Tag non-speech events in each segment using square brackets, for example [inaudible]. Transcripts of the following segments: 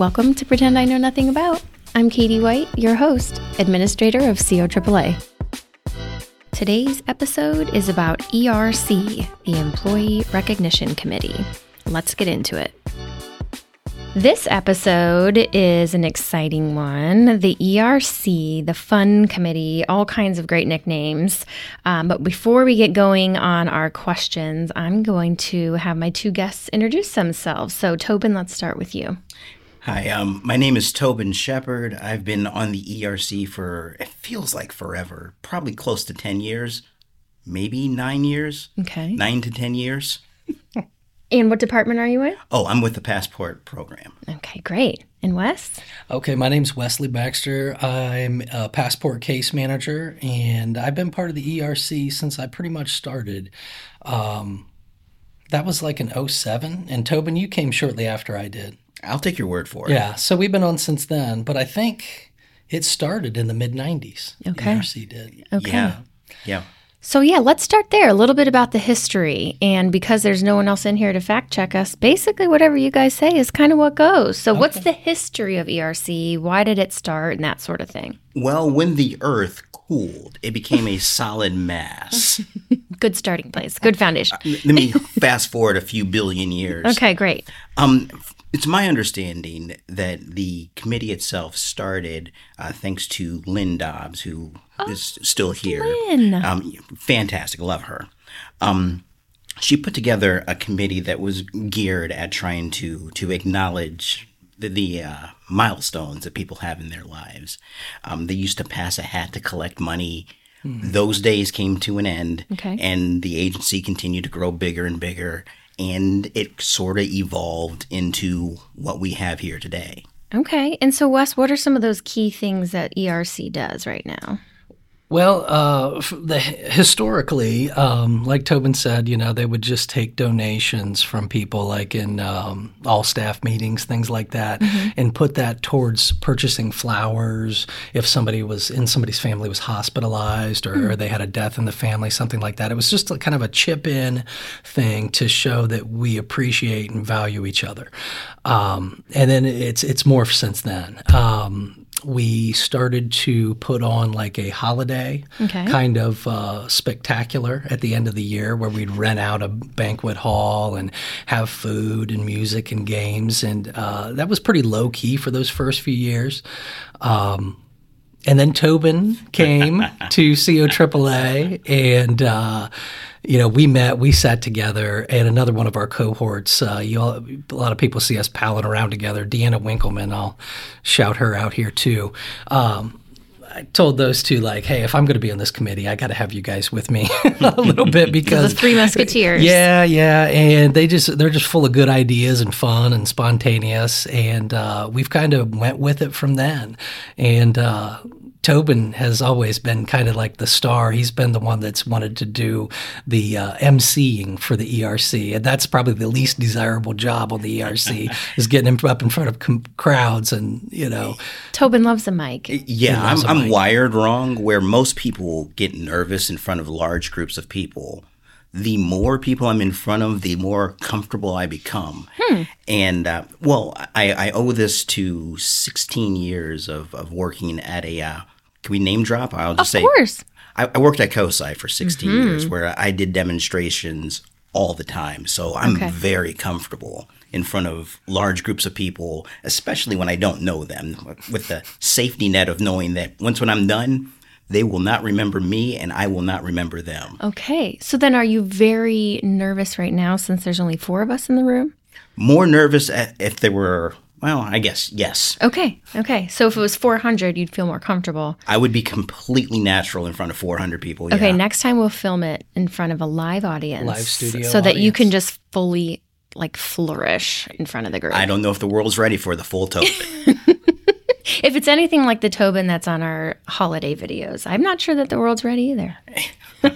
Welcome to Pretend I Know Nothing About. I'm Katie White, your host, administrator of COAAA. Today's episode is about ERC, the Employee Recognition Committee. Let's get into it. This episode is an exciting one. The ERC, the Fun Committee, all kinds of great nicknames. Um, but before we get going on our questions, I'm going to have my two guests introduce themselves. So, Tobin, let's start with you. Hi, um, my name is Tobin Shepherd. I've been on the ERC for, it feels like forever, probably close to 10 years, maybe nine years. Okay. Nine to 10 years. [laughs] And what department are you in? Oh, I'm with the Passport Program. Okay, great. And Wes? Okay, my name's Wesley Baxter. I'm a passport case manager, and I've been part of the ERC since I pretty much started. Um, that was like in 07, and Tobin, you came shortly after I did. I'll take your word for it. Yeah, so we've been on since then, but I think it started in the mid 90s. Okay. ERC did. Okay. Yeah. Yeah. So, yeah, let's start there. A little bit about the history. And because there's no one else in here to fact check us, basically whatever you guys say is kind of what goes. So, what's the history of ERC? Why did it start and that sort of thing? Well, when the Earth cooled, it became a [laughs] solid mass. [laughs] Good starting place, good foundation. Let me [laughs] fast forward a few billion years. Okay, great. Um, it's my understanding that the committee itself started uh, thanks to Lynn Dobbs, who is still here. Lynn. Um, fantastic, love her. Um, she put together a committee that was geared at trying to to acknowledge the, the uh, milestones that people have in their lives. Um, they used to pass a hat to collect money. Those days came to an end, Okay. and the agency continued to grow bigger and bigger, and it sort of evolved into what we have here today. Okay. And so, Wes, what are some of those key things that ERC does right now? Well, uh, the, historically, um, like Tobin said, you know, they would just take donations from people, like in um, all staff meetings, things like that, and put that towards purchasing flowers if somebody was in somebody's family was hospitalized or, or they had a death in the family, something like that. It was just a, kind of a chip in thing to show that we appreciate and value each other. Um, and then it's it's morphed since then. Um, we started to put on like a holiday Okay. kind of uh, spectacular at the end of the year where we'd rent out a banquet hall and have food and music and games. And uh, that was pretty low key for those first few years. Um, and then Tobin came [laughs] to CO COAAA, and uh, you know we met, we sat together, and another one of our cohorts. Uh, you all, a lot of people see us palling around together. Deanna Winkleman, I'll shout her out here too. Um, I told those two like, hey, if I'm going to be on this committee, I got to have you guys with me [laughs] a little bit because [laughs] The Three Musketeers. yeah, yeah, and they just they're just full of good ideas and fun and spontaneous, and uh, we've kind of went with it from then. And uh, Tobin has always been kind of like the star. He's been the one that's wanted to do the uh, emceeing for the ERC, and that's probably the least desirable job on the ERC [laughs] is getting him up in front of com- crowds and you know. Tobin loves a mic. Yeah, I'm, loves a I'm mic. wired wrong where most people get nervous in front of large groups of people. The more people I'm in front of, the more comfortable I become. And, uh, well, I, I owe this to 16 years of, of working at a, uh, can we name drop? I'll just Of say, Of course. I, I worked at COSI for 16 years where I did demonstrations all the time. So I'm Okay. very comfortable in front of large groups of people, especially when I don't know them, with the safety net of knowing that once when I'm done, they will not remember me and I will not remember them. Okay. So then are you very nervous right now since there's only four of us in the room? More nervous if there were, well, I guess, yes. Okay. Okay. So if it was 400, you'd feel more comfortable. I would be completely natural in front of 400 people. Yeah. Okay. Next time we'll film it in front of a live audience. Live studio So that you can just fully like flourish in front of the group. I don't know if the world's ready for the full Tobin. [laughs] if it's anything like the Tobin that's on our holiday videos, I'm not sure that the world's ready either. [laughs]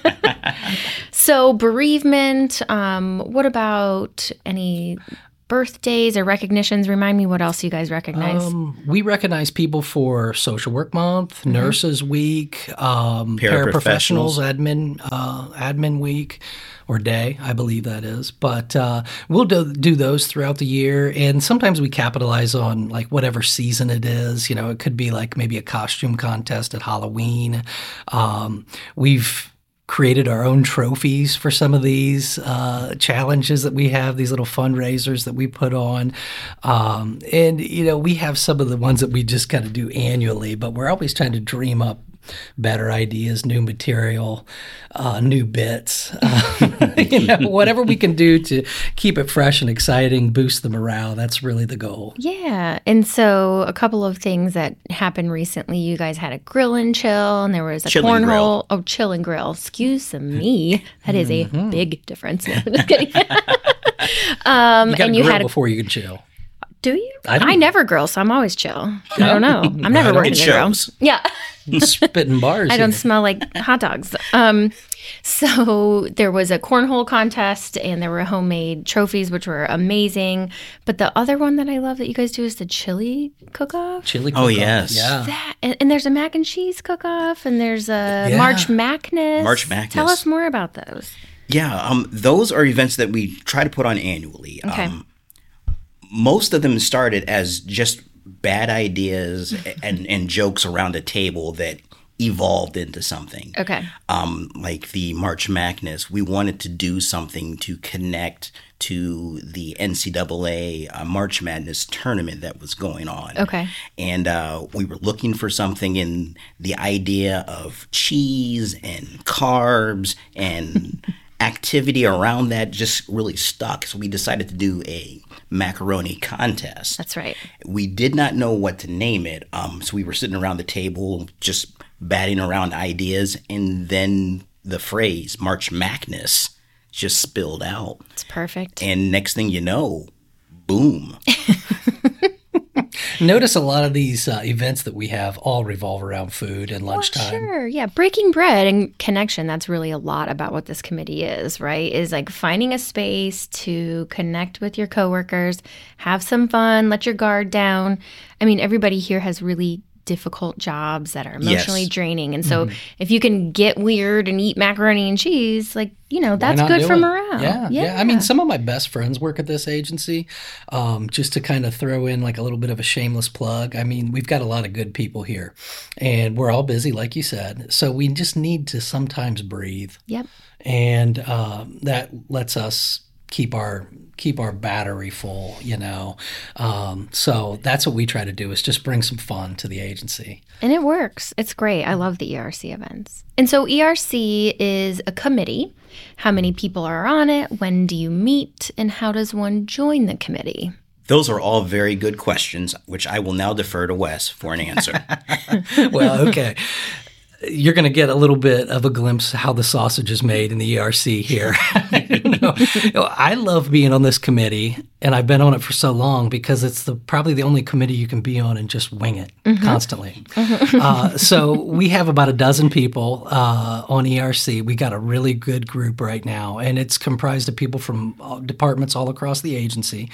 so bereavement. Um, what about any birthdays or recognitions? Remind me what else you guys recognize. Um, we recognize people for Social Work Month, Mm-hmm. Nurses Week, um, Paraprofessionals. paraprofessionals, admin, uh, admin week or day, I believe that is. But uh, we'll do, do those throughout the year, and sometimes we capitalize on like whatever season it is. You know, it could be like maybe a costume contest at Halloween. Um, we've created our own trophies for some of these uh, challenges that we have, these little fundraisers that we put on. Um, and, you know, we have some of the ones that we just kind of do annually, but we're always trying to dream up better ideas, new material, uh, new bits, [laughs] uh, [laughs] you know, whatever we can do to keep it fresh and exciting, boost the morale. That's really the goal. Yeah. And so a couple of things that happened recently. You guys had a grill and chill, and there was a Chill and cornhole. Oh, chill and grill. Excuse me. That is a big difference. [laughs] No, I'm just kidding. um, You and you grill had a. before you can chill. Do you? I I, don't- never grill, so I'm always chill. I don't know. [laughs] I'm never working It the grill. Yeah. Spitting bars. [laughs] I don't here. smell like hot dogs. Um, so there was a cornhole contest and there were homemade trophies, which were amazing. But the other one that I love that you guys do is the chili cook off. Chili Oh, cook-off. yes. Yeah. That and, and there's a mac and cheese cook off and there's a Yeah. March Madness. March Tell us more about those. Yeah, um, those are events that we try to put on annually. Okay. Um, most of them started as just bad ideas [laughs] and, and jokes around a table that evolved into something. Okay. Um, like the March Madness, we wanted to do something to connect to the NCAA uh, March Madness tournament that was going on. Okay. And uh, we were looking for something in the idea of cheese and carbs and [laughs] activity around that just really stuck. So we decided to do a macaroni contest. That's right. We did not know what to name it. Um, so we were sitting around the table just batting around ideas. And then the phrase March Macness just spilled out. It's perfect. And next thing you know, boom. [laughs] Notice a lot of these uh, events that we have all revolve around food and lunchtime. Sure. Yeah. Breaking bread and connection. That's really a lot about what this committee is, right? Is like finding a space to connect with your coworkers, have some fun, let your guard down. I mean, everybody here has really difficult jobs that are emotionally Yes. draining. And so if you can get weird and eat macaroni and cheese, like, you know, that's good for morale. Yeah, yeah, I mean, some of my best friends work at this agency. Um, just to kind of throw in like a little bit of a shameless plug. I mean, we've got a lot of good people here, and we're all busy, like you said. So we just need to sometimes breathe, Yep. and um, that lets us keep our keep our battery full. You know, um, so that's what we try to do is just bring some fun to the agency. And it works. It's great. I love the ERC events. And so ERC is a committee. How many people are on it? When do you meet? And how does one join the committee? Those are all very good questions, which I will now defer to Wes for an answer. [laughs] [laughs] well, okay. You're going to get a little bit of a glimpse how the sausage is made in the ERC here. [laughs] [laughs] No, no, I love being on this committee, and I've been on it for so long because it's the probably the only committee you can be on and just wing it constantly. [laughs] Uh, so we have about a dozen people uh, on ERC. We got a really good group right now, and it's comprised of people from departments all across the agency.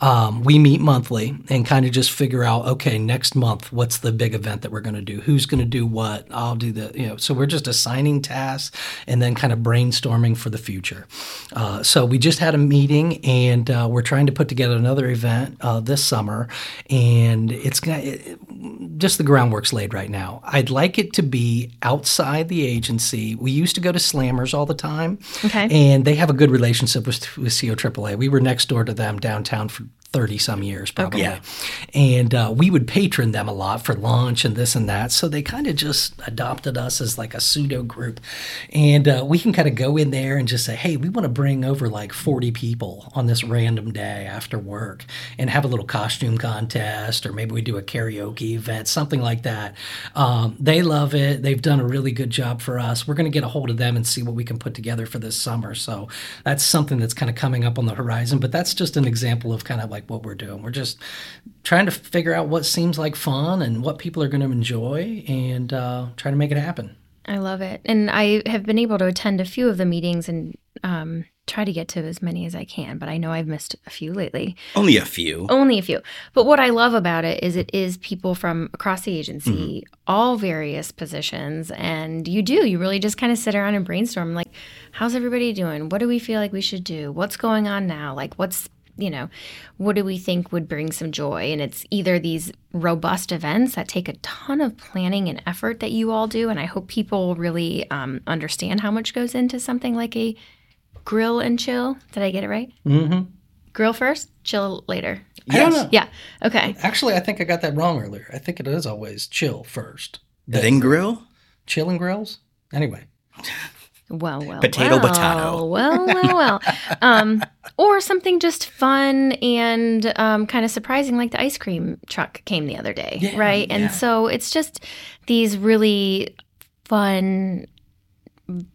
Um, we meet monthly and kind of just figure out, okay, next month, what's the big event that we're going to do? Who's going to do what? I'll do the, you know. So we're just assigning tasks and then kind of brainstorming for the future. Uh, so we just had a meeting, and uh, we're trying to put together another event uh, this summer, and it's gonna. It, just the groundwork's laid right now. I'd like it to be outside the agency. We used to go to Slammers all the time, Okay. and they have a good relationship with with CO AAA. We were next door to them downtown for. 30 some years probably. Yeah. And uh, we would patron them a lot for lunch and this and that. So they kind of just adopted us as like a pseudo group. And uh, we can kind of go in there and just say, hey, we want to bring over like 40 people on this random day after work and have a little costume contest, or maybe we do a karaoke event, something like that. Um, they love it. They've done a really good job for us. We're going to get a hold of them and see what we can put together for this summer. So that's something that's kind of coming up on the horizon. But that's just an example of kind of like what we're doing. We're just trying to figure out what seems like fun and what people are going to enjoy and uh, trying to make it happen. I love it. And I have been able to attend a few of the meetings and um, try to get to as many as I can, but I know I've missed a few lately. Only a few. Only a few. But what I love about it is it is people from across the agency, all various positions. And you do, you really just kind of sit around and brainstorm like, how's everybody doing? What do we feel like we should do? What's going on now? Like, what's you know, what do we think would bring some joy? And it's either these robust events that take a ton of planning and effort that you all do. And I hope people really um, understand how much goes into something like a grill and chill. Did I get it right? Mm-hmm. Grill first, chill later. I Yes. Yeah. Okay. Actually, I think I got that wrong earlier. I think it is always chill first. Then grill? Chill and grills? Anyway. Well, well, Potato, well, potato. Well, well, well. [laughs] um, or something just fun and um, kind of surprising, like the ice cream truck came the other day, Yeah, right? And yeah. so it's just these really fun,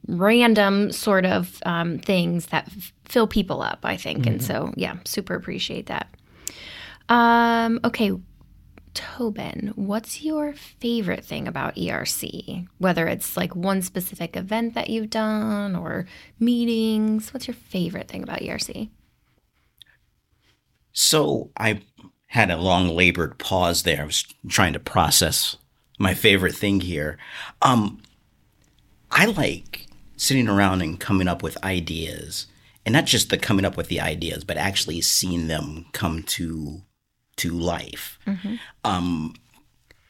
random sort of um, things that f- fill people up, I think. And so, yeah, super appreciate that. Um, okay, Tobin, what's your favorite thing about ERC? Whether it's like one specific event that you've done or meetings, what's your favorite thing about ERC? So I had a long labored pause there. I was trying to process my favorite thing here. Um, I like sitting around and coming up with ideas, and not just the coming up with the ideas, but actually seeing them come to to life. Um,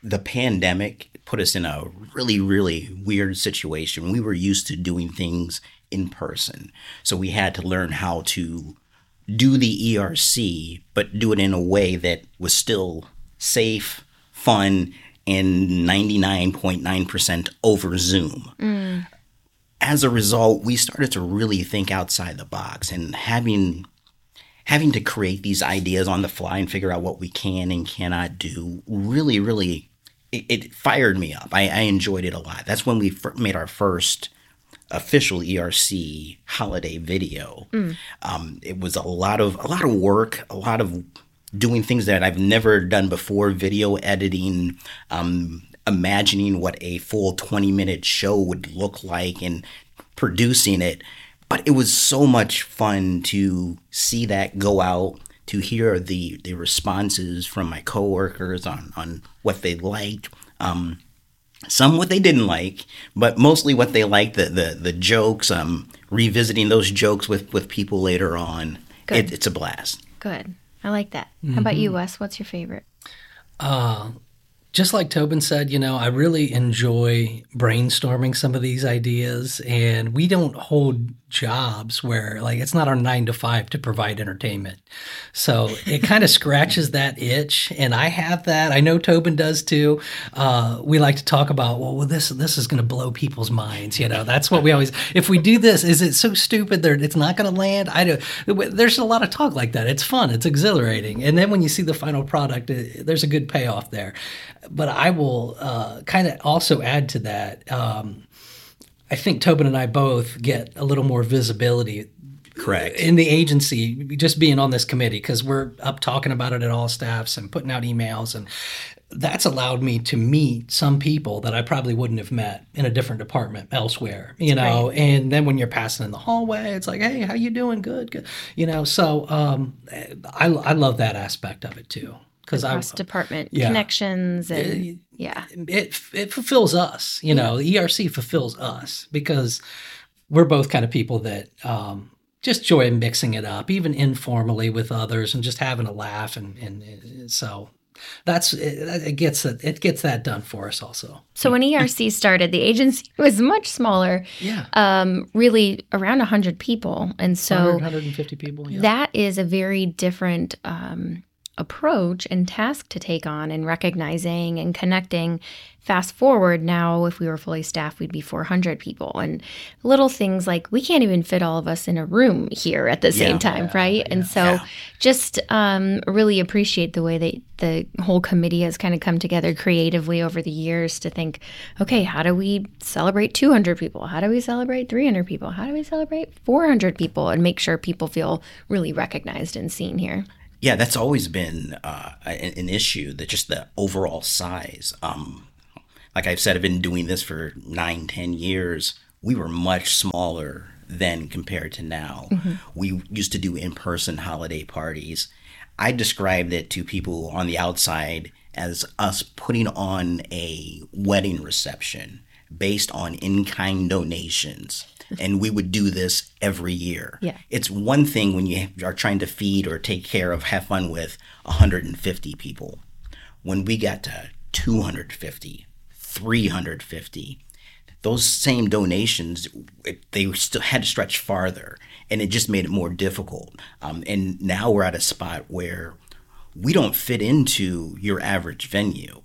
the pandemic put us in a really, really weird situation. We were used to doing things in person, so we had to learn how to do the ERC, but do it in a way that was still safe, fun, and 99.9% over Zoom. As a result, we started to really think outside the box and having having to create these ideas on the fly and figure out what we can and cannot do really, really, it, it fired me up. I, I enjoyed it a lot. That's when we made our first official ERC holiday video. Um, it was a lot of a lot of work, a lot of doing things that I've never done before, video editing, um, imagining what a full 20 minute show would look like and producing it. But it was so much fun to see that go out, to hear the, the responses from my coworkers on, on what they liked. Um, some what they didn't like, but mostly what they liked the the, the jokes. Um, revisiting those jokes with with people later on. Good. It, it's a blast. Good. I like that. How about you, Wes? What's your favorite? Uh, just like Tobin said, you know, I really enjoy brainstorming some of these ideas, and we don't hold jobs where like it's not our nine to five to provide entertainment. So it kind of scratches that itch, and I have that. I know Tobin does too. Uh, we like to talk about, well, well this this is going to blow people's minds. You know, that's what we always. If we do this, is it so stupid that it's not going to land? I do. There's a lot of talk like that. It's fun. It's exhilarating, and then when you see the final product, it, there's a good payoff there. But I will uh, kind of also add to that. Um, I think Tobin and I both get a little more visibility Correct. in the agency just being on this committee because we're up talking about it at all staffs and putting out emails and that's allowed me to meet some people that I probably wouldn't have met in a different department elsewhere, you know. And then when you're passing in the hallway, it's like, "Hey, how you doing? Good, good." You know, so um, I I love that aspect of it too because I Cross department yeah. connections and yeah. it it fulfills us. You know, the ERC fulfills us because we're both kind of people that um, just enjoy mixing it up, even informally with others, and just having a laugh. And, and, and so that's it, it gets that it gets that done for us also. So when ERC started, the agency [laughs] was much smaller, Yeah, um, really around 100 people. And so 100, 150 people. Yeah. that is a very different um, approach and task to take on in recognizing and connecting. Fast forward now, if we were fully staffed, we'd be 400 people. And little things like we can't even fit all of us in a room here at the same Yeah. time, right? and so Yeah. just um, really appreciate the way that the whole committee has kind of come together creatively over the years to think, okay, how do we celebrate 200 people? How do we celebrate 300 people? How do we celebrate 400 people and make sure people feel really recognized and seen here? Yeah, that's always been uh, an, an issue. That just the overall size. Um, like I've said, I've been doing this for nine, ten years. We were much smaller then compared to now. We used to do in person holiday parties. I described it to people on the outside as us putting on a wedding reception based on in kind donations. And we would do this every year. Yeah. It's one thing when you are trying to feed or take care of, have fun with 150 people. When we got to 250, 350, those same donations, it, they still had to stretch farther, and it just made it more difficult. Um, and now we're at a spot where we don't fit into your average venue.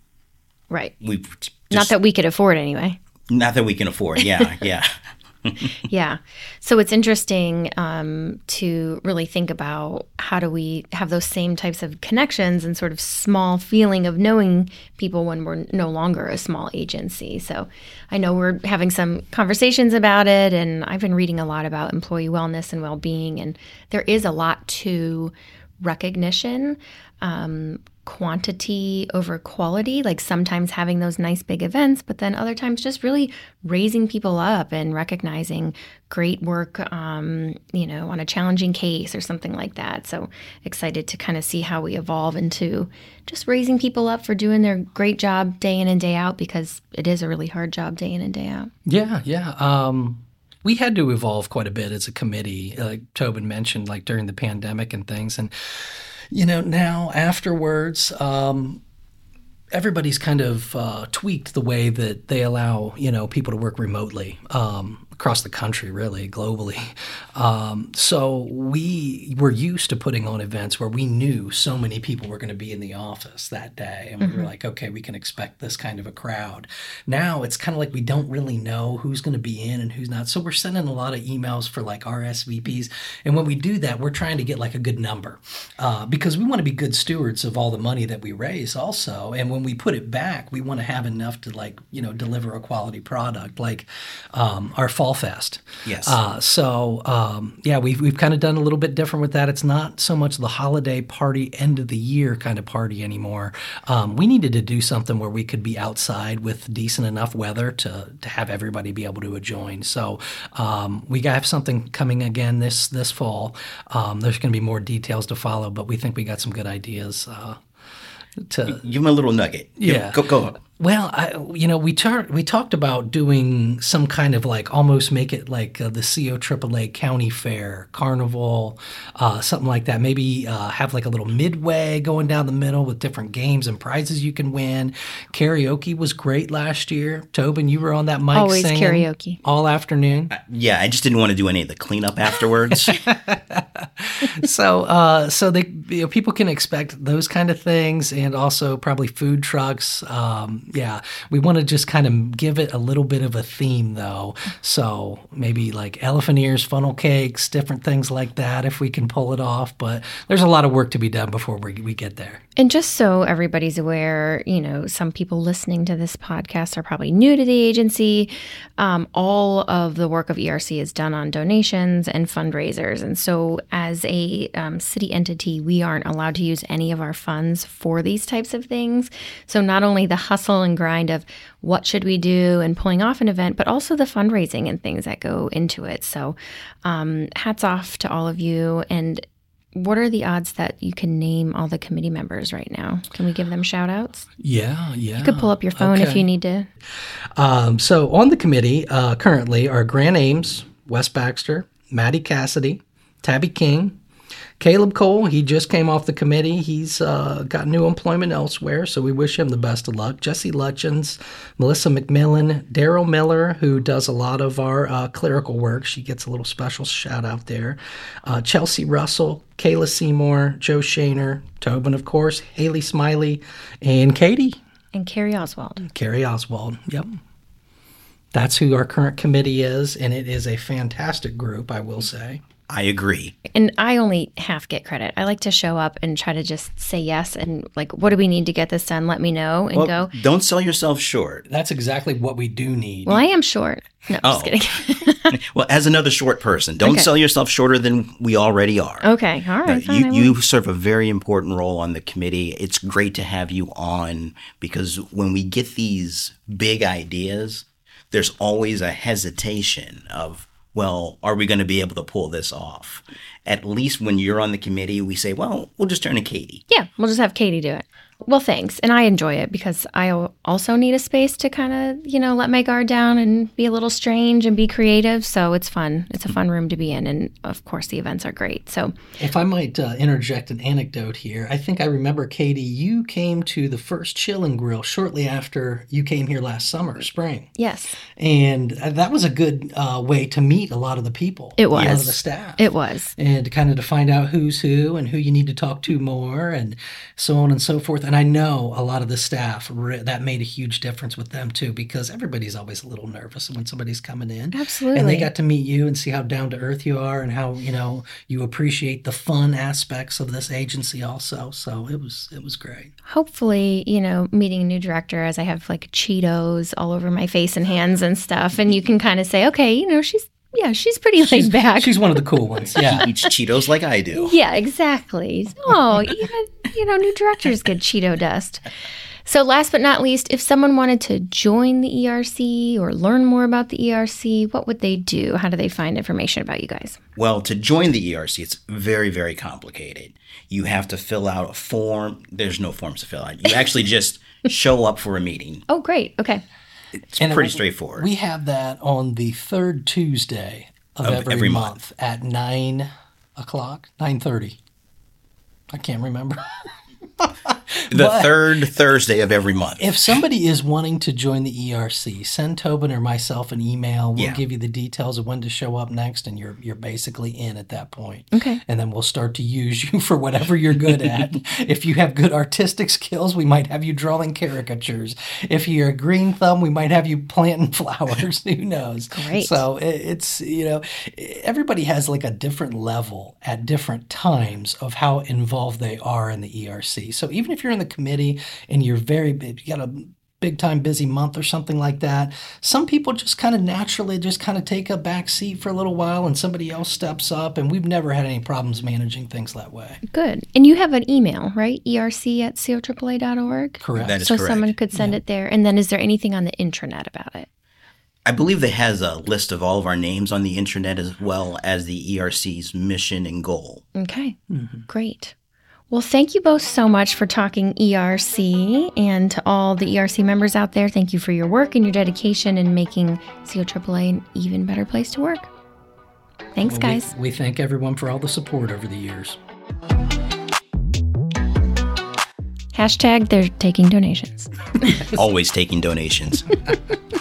Right. We Not that we could afford anyway. not that we can afford. Yeah, [laughs] yeah. [laughs] Yeah. So it's interesting um, to really think about how do we have those same types of connections and sort of small feeling of knowing people when we're no longer a small agency. So I know we're having some conversations about it, and I've been reading a lot about employee wellness and well being, and there is a lot to recognition. Um, quantity over quality, like sometimes having those nice big events, but then other times just really raising people up and recognizing great work, um, you know, on a challenging case or something like that. So excited to kind of see how we evolve into just raising people up for doing their great job day in and day out because it is a really hard job day in and day out. Yeah, yeah. Um, we had to evolve quite a bit as a committee, like Tobin mentioned, like during the pandemic and things. And, you know, now afterwards, um, everybody's kind of uh, tweaked the way that they allow, you know, people to work remotely. Um, across the country, really, globally. Um, so we were used to putting on events where we knew so many people were going to be in the office that day. And we were like, okay, we can expect this kind of a crowd. Now it's kind of like we don't really know who's going to be in and who's not. So we're sending a lot of emails for like RSVPs. And when we do that, we're trying to get like a good number uh, because we want to be good stewards of all the money that we raise also. And when we put it back, we want to have enough to like, you know, deliver a quality product like um, our fall fest. Yes. Uh, so um, yeah, we've we've kind of done a little bit different with that. It's not so much the holiday party, end of the year kind of party anymore. Um, we needed to do something where we could be outside with decent enough weather to to have everybody be able to join. So um, we have something coming again this this fall. Um, there's going to be more details to follow, but we think we got some good ideas. Uh, to Give them a little nugget. Yeah. Go, go. Well, I, you know, we talked we talked about doing some kind of like almost make it like uh, the CO AAA County Fair Carnival, uh, something like that. Maybe uh, have like a little midway going down the middle with different games and prizes you can win. Karaoke was great last year. Tobin, you were on that mic Always singing karaoke. all afternoon. Yeah, I just didn't want to do any of the cleanup afterwards. [laughs] so uh, so they you know, people can expect those kind of things and also probably food trucks um, yeah we want to just kind of give it a little bit of a theme though so maybe like elephant ears funnel cakes different things like that if we can pull it off but there's a lot of work to be done before we, we get there And just so everybody's aware, you know, some people listening to this podcast are probably new to the agency. Um, all of the work of ERC is done on donations and fundraisers. And so, as a um, city entity, we aren't allowed to use any of our funds for these types of things. So, not only the hustle and grind of what should we do and pulling off an event, but also the fundraising and things that go into it. So, um, hats off to all of you. And what are the odds that you can name all the committee members right now? Can we give them shout outs? yeah yeah You could pull up your phone if you need to. Um, so on the committee uh, currently are Grant Ames, Wes Baxter, Maddie Cassidy, Tabby King, Caleb Cole. He just came off the committee. He's uh, got new employment elsewhere, so we wish him the best of luck. Jesse Lutchins, Melissa McMillan, Daryl Miller, who does a lot of our uh, clerical work. She gets a little special shout out there. Uh, Chelsea Russell, Kayla Seymour, Joe Shaner, Tobin, of course, Haley Smiley, and Katie. And Carrie Oswald. Carrie Oswald. Yep. That's who our current committee is, and it is a fantastic group, I will say. I agree. And I only half get credit. I like to show up and try to just say yes and like, what do we need to get this done? Let me know and Well, go. don't sell yourself short. That's exactly what we do need. Well, I am short. No, Oh. just kidding. [laughs] Well, as another short person, don't Okay. sell yourself shorter than we already are. okay. All right. fine, you, you serve a very important role on the committee. It's great to have you on because when we get these big ideas, there's always a hesitation of, well, are we going to be able to pull this off? At least when you're on the committee, we say, well, we'll just turn to Katie. Yeah, we'll just have Katie do it. Well, thanks. And I enjoy it because I also need a space to kind of, you know, let my guard down and be a little strange and be creative. So it's fun. It's a fun room to be in. And of course, the events are great. So, If I might uh, interject an anecdote here, I think I remember, Katie, you came to the first Chill and Grill shortly after you came here last summer, spring. yes, And uh, that was a good uh, way to meet a lot of the people. It A lot was. of the staff. it was. and kind of to find out who's who and who you need to talk to more and so on and so forth. And I know a lot of the staff that made a huge difference with them too because everybody's always a little nervous when somebody's coming in. Absolutely. And they got to meet you and see how down to earth you are and how, you know, you appreciate the fun aspects of this agency also. So it was it was great. Hopefully, you know, meeting a new director as I have like Cheetos all over my face and hands and stuff. And you can kind of say, okay, you know, she's, yeah, she's pretty laid back. She's one of the cool ones. Yeah. she Eats Cheetos like I do. [laughs] Yeah, exactly. Oh, [laughs] even you know, new directors get Cheeto dust. So, last but not least, if someone wanted to join the ERC or learn more about the ERC, what would they do? How do they find information about you guys? Well, to join the ERC, it's very, very complicated. You have to fill out a form. There's no forms to fill out. You actually just [laughs] show up for a meeting. Oh, great. Okay. It's And pretty we- straightforward. We have that on the third Tuesday of, Of every, every month, at nine o'clock, nine thirty. I can't remember. [laughs] the but- third Thursday of every month. if somebody is wanting to join the ERC, send Tobin or myself an email. We'll Yeah. give you the details of when to show up next, and you're you're basically in at that point. Okay. And then we'll start to use you [laughs] for whatever you're good at. [laughs] if you have good artistic skills, we might have you drawing caricatures. If you're a green thumb, we might have you planting [laughs] flowers. Who knows? Great. So it, it's you know, everybody has like a different level at different times of how involved they are in the ERC. So even if you're in the committee and you're very big, you got a big time busy month or something like that. Some people just kind of naturally just kind of take a back seat for a little while and somebody else steps up and we've never had any problems managing things that way. Good. And you have an email, right? ERC at coAAA.org. Correct. That is So correct. someone could send it there. And then is there anything on the intranet about it? I believe that has a list of all of our names on the internet as well as the ERC's mission and goal. Okay, mm-hmm. great. Well, thank you both so much for talking ERC and to all the ERC members out there. Thank you for your work and your dedication in making COAAA an even better place to work. Thanks, We- guys. We, thank everyone for all the support over the years. Hashtag they're taking donations. [laughs] Always taking donations. [laughs]